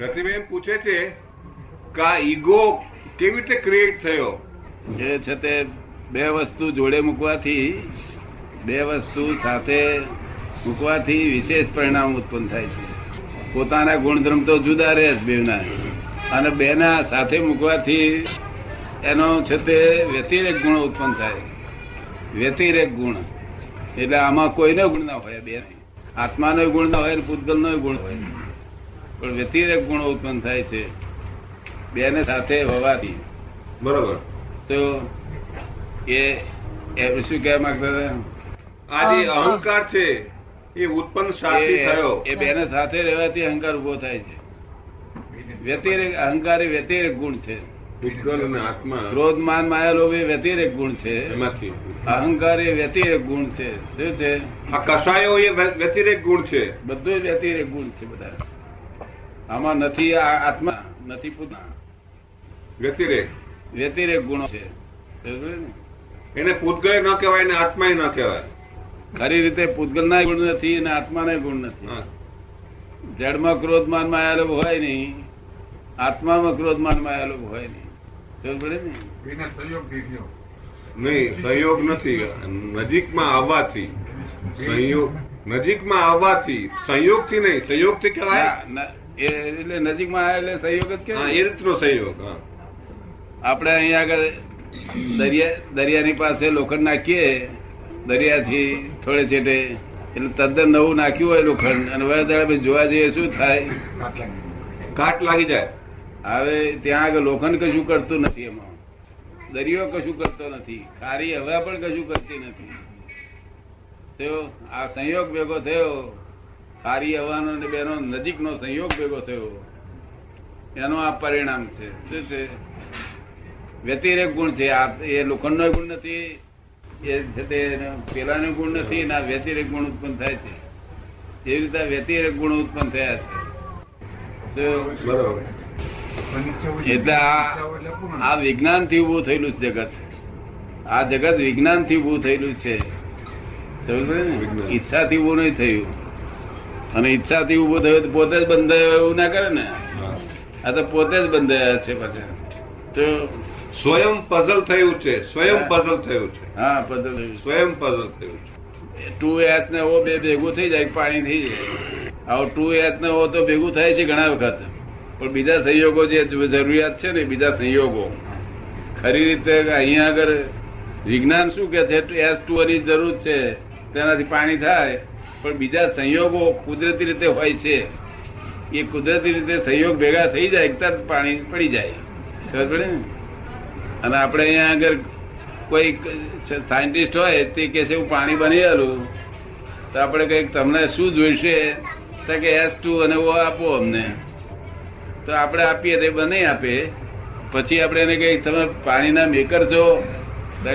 રતિબેન પૂછે છે કે આ ઈગો કેવી રીતે ક્રિએટ થયો? એ છે તે બે વસ્તુ જોડે મૂકવાથી, બે વસ્તુ સાથે મૂકવાથી વિશેષ પરિણામ ઉત્પન્ન થાય છે. પોતાના ગુણધર્મ તો જુદા રહે જ બેવના. અને બેના સાથે મૂકવાથી એનો છે તે વ્યતિરેક ગુણ ઉત્પન્ન થાય. વ્યતિરેક ગુણ. એટલે આમાં કોઈનો ગુણ ના હોય બે આત્માનો ગુણ ના હોય પૂતગલનો ગુણ હોય. પણ વ્યતિરેક ગુણો ઉત્પન્ન થાય છે. બેને સાથે હોવાથી. બરોબર. તો એ એ શું કહેવા માંગતા હતા? આ જે અહંકાર છે એ ઉત્પન્ન થયો. એ- બેને સાથે રહેવાથી અહંકાર ઊભો થાય છે. વ્યતિરેક અહંકાર એ વ્યતિરેક ગુણ છે. ક્રોધ માન માયા લોભ એ વ્યતિરેક ગુણ છે. એમાંથી. અહંકાર એ વ્યતિરેક ગુણ છે. શું છે? આ કસાયો એ વ્યતિરેક ગુણ છે. બધું વ્યતિરેક ગુણ છે બધા. આમાં નથી આત્મા નથી પૂતના વ્યતિરેક. વ્યતિરેક ગુણો છે. એને પૂતગલ ન કહેવાય ને આત્મા ન કહેવાય. ખરી રીતે પૂતગલના ગુણ નથી અને આત્માના ગુણ નથી. જડમાં ક્રોધ માનમાં આવેલો હોય નહીં આત્મામાં ક્રોધ માનમાં આવેલો હોય નહીં. સમજ પડે ને સહયોગ નહીં સહયોગ નથી. નજીકમાં આવવાથી. સંયોગ નજીકમાં આવવાથી. સંયોગથી નહીં સંયોગથી કહેવાય? ના, ના, એટલે નજીકમાં આવે એટલે સહયોગ જ કે એ રીતનો સહયોગ આપણે અહીંયા આગળ દરિયા દરિયાની પાસે લોખંડ નાખીએ દરિયાથી થોડે છેટે એટલે તદ્દન નવું નાખ્યું હોય લોખંડ અને વરદાડે દાડે જોવા જઈએ શું થાય? કાટ લાગી જાય. હવે ત્યાં આગળ લોખંડ કશું કરતું નથી એમાં. દરિયો કશું કરતો નથી. ખારી હવા પણ કશું કરતી નથી. આ સંયોગ ભેગો થયો ખારી હવાનો અને બેનો નજીકનો સંયોગ ભેગો થયો. એનો આ પરિણામ છે. શું છે? વ્યતિરેક ગુણ છે. આ એ લોખંડનો ગુણ નથી એ છે તે પેલાનો ગુણ નથી ના વ્યતિરેક ગુણ ઉત્પન્ન થાય છે. એવી રીતે વ્યતિરેક ગુણ ઉત્પન્ન થયા છે. એટલે આ વિજ્ઞાનથી ઉભું થયેલું છે જગત. આ જગત વિજ્ઞાનથી ઉભું થયેલું છે. ઈચ્છા થી. ઉભું નહીં થયું. અને ઈચ્છાથી ઊભો થયું તો પોતે જ બંધાયો એવું ના કરે ને? આ તો પોતે જ બંધાયા છે પાછા. તો સ્વયં પઝલ થયું છે સ્વયં પઝલ થયું છે. હા પદલ સ્વયં પઝલ થયું છે. ટુ એચ ને ઓ બે ભેગું થઈ જાય પાણી થઈ જાય. આવું ટુ એચ ને ઓ તો ભેગું થાય છે ઘણા વખત. પણ બીજા સંયોગો જે જરૂરિયાત છે ને બીજા સંયોગો. ખરી રીતે અહીંયા આગળ વિજ્ઞાન શું કે છે એસ ટુ ની જરૂર છે. તેનાથી પાણી થાય પણ બીજા સંયોગો કુદરતી રીતે હોય છે. એ કુદરતી રીતે સંયોગ ભેગા થઈ જાય તરત પાણી પડી જાય. ખબર પડે ને? અને આપણે અહીંયા આગળ કોઈ સાયન્ટિસ્ટ હોય, તે કે છે, હું પાણી બની ગયેલું તો આપણે કંઈક તમને શું જોઈશે? તો કે, એસ ટુ અને ઓ આપો અમને. તો આપણે આપીએ તે બને આપે. પછી આપણે એને કઈ તમે પાણીના મેકર છો. તો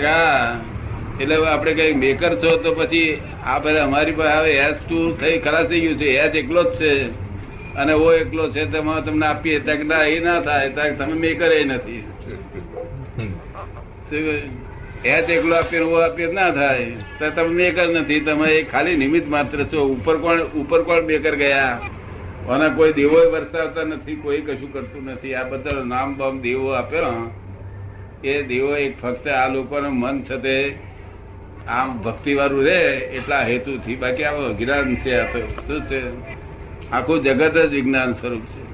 એટલે આપણે કઈ મેકર છો તો પછી આ બધા અમારી પાસે હવે એસ ટુ થઈ ખલાસ થઈ ગયું છે એસ એકલો જ છે. અને ઓ એકલો છે તેમાં તમને આપીએ. ત્યાં ના એ ના થાય, ત્યાં તમે મેકર એ નથી. એચ એકલો આપીએ ઓ આપીએ ના થાય. તો તમે મેકર નથી, તમે એ ખાલી નિમિત્ત માત્ર છો. ઉપર કોણ ઉપર કોણ બેકર ગયા? અને કોઈ દેવો વરસાવતા નથી, કોઈ કશું કરતું નથી. આ બધા નામ બામ દેવો આપ્યો એ દેવો એક ફક્ત આ લોકોનું મન છે તે આમ ભક્તિ વાળું રે એટલા હેતુ થી બાકી આવો જ્ઞાન છે આ તો શું છે? આખું જગત જ વિજ્ઞાન સ્વરૂપ છે.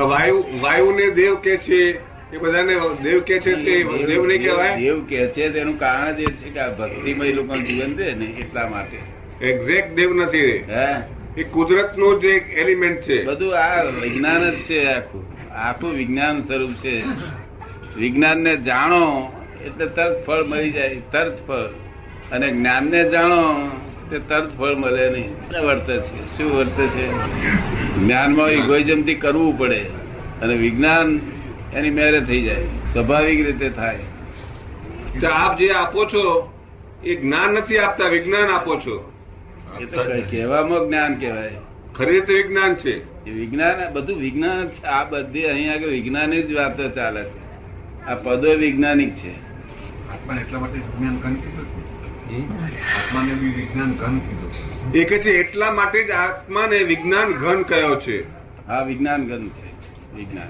વાયુ વાયુને દેવ કે છે એ બધાને દેવ કે છે તે દેવ નહીં કહેવાય? દેવ કે છે તેનું કારણ જ એ છે કે આ ભક્તિમય લોકો જીવન છે ને એટલા માટે. એક્ઝેક્ટ દેવ નથી હે? એ કુદરતનું જ એક એલિમેન્ટ છે. બધું આ વિજ્ઞાન જ છે આખું. આખું વિજ્ઞાન સ્વરૂપ છે. વિજ્ઞાનને જાણો એટલે તરત ફળ મળી જાય તરત ફળ અને જ્ઞાનને જાણો તે તરત ફળ મળે નહીં. વર્તે છે. શું વર્તે છે? જ્ઞાનમાં ઇગોઇઝમથી કરવું પડે. અને વિજ્ઞાન એની મેરે થઈ જાય. સ્વાભાવિક રીતે થાય. તો આપ જે આપો છો એ જ્ઞાન નથી આપતા વિજ્ઞાન આપો છો. એ તો કહેવામાં જ્ઞાન કહેવાય. ખરી તો વિજ્ઞાન છે. વિજ્ઞાન બધું વિજ્ઞાન આ બધી અહીંયા આગળ વિજ્ઞાનની જ વાતો ચાલે છે. આ પદો વૈજ્ઞાનિક છે. આત્માને એટલા માટે વિજ્ઞાન ઘન કીધું આત્માને બી વિજ્ઞાન ઘન કીધું છે. એ કે છે એટલા માટે જ આત્માને વિજ્ઞાન ઘન કયો છે? હા વિજ્ઞાન ઘન છે વિજ્ઞાન.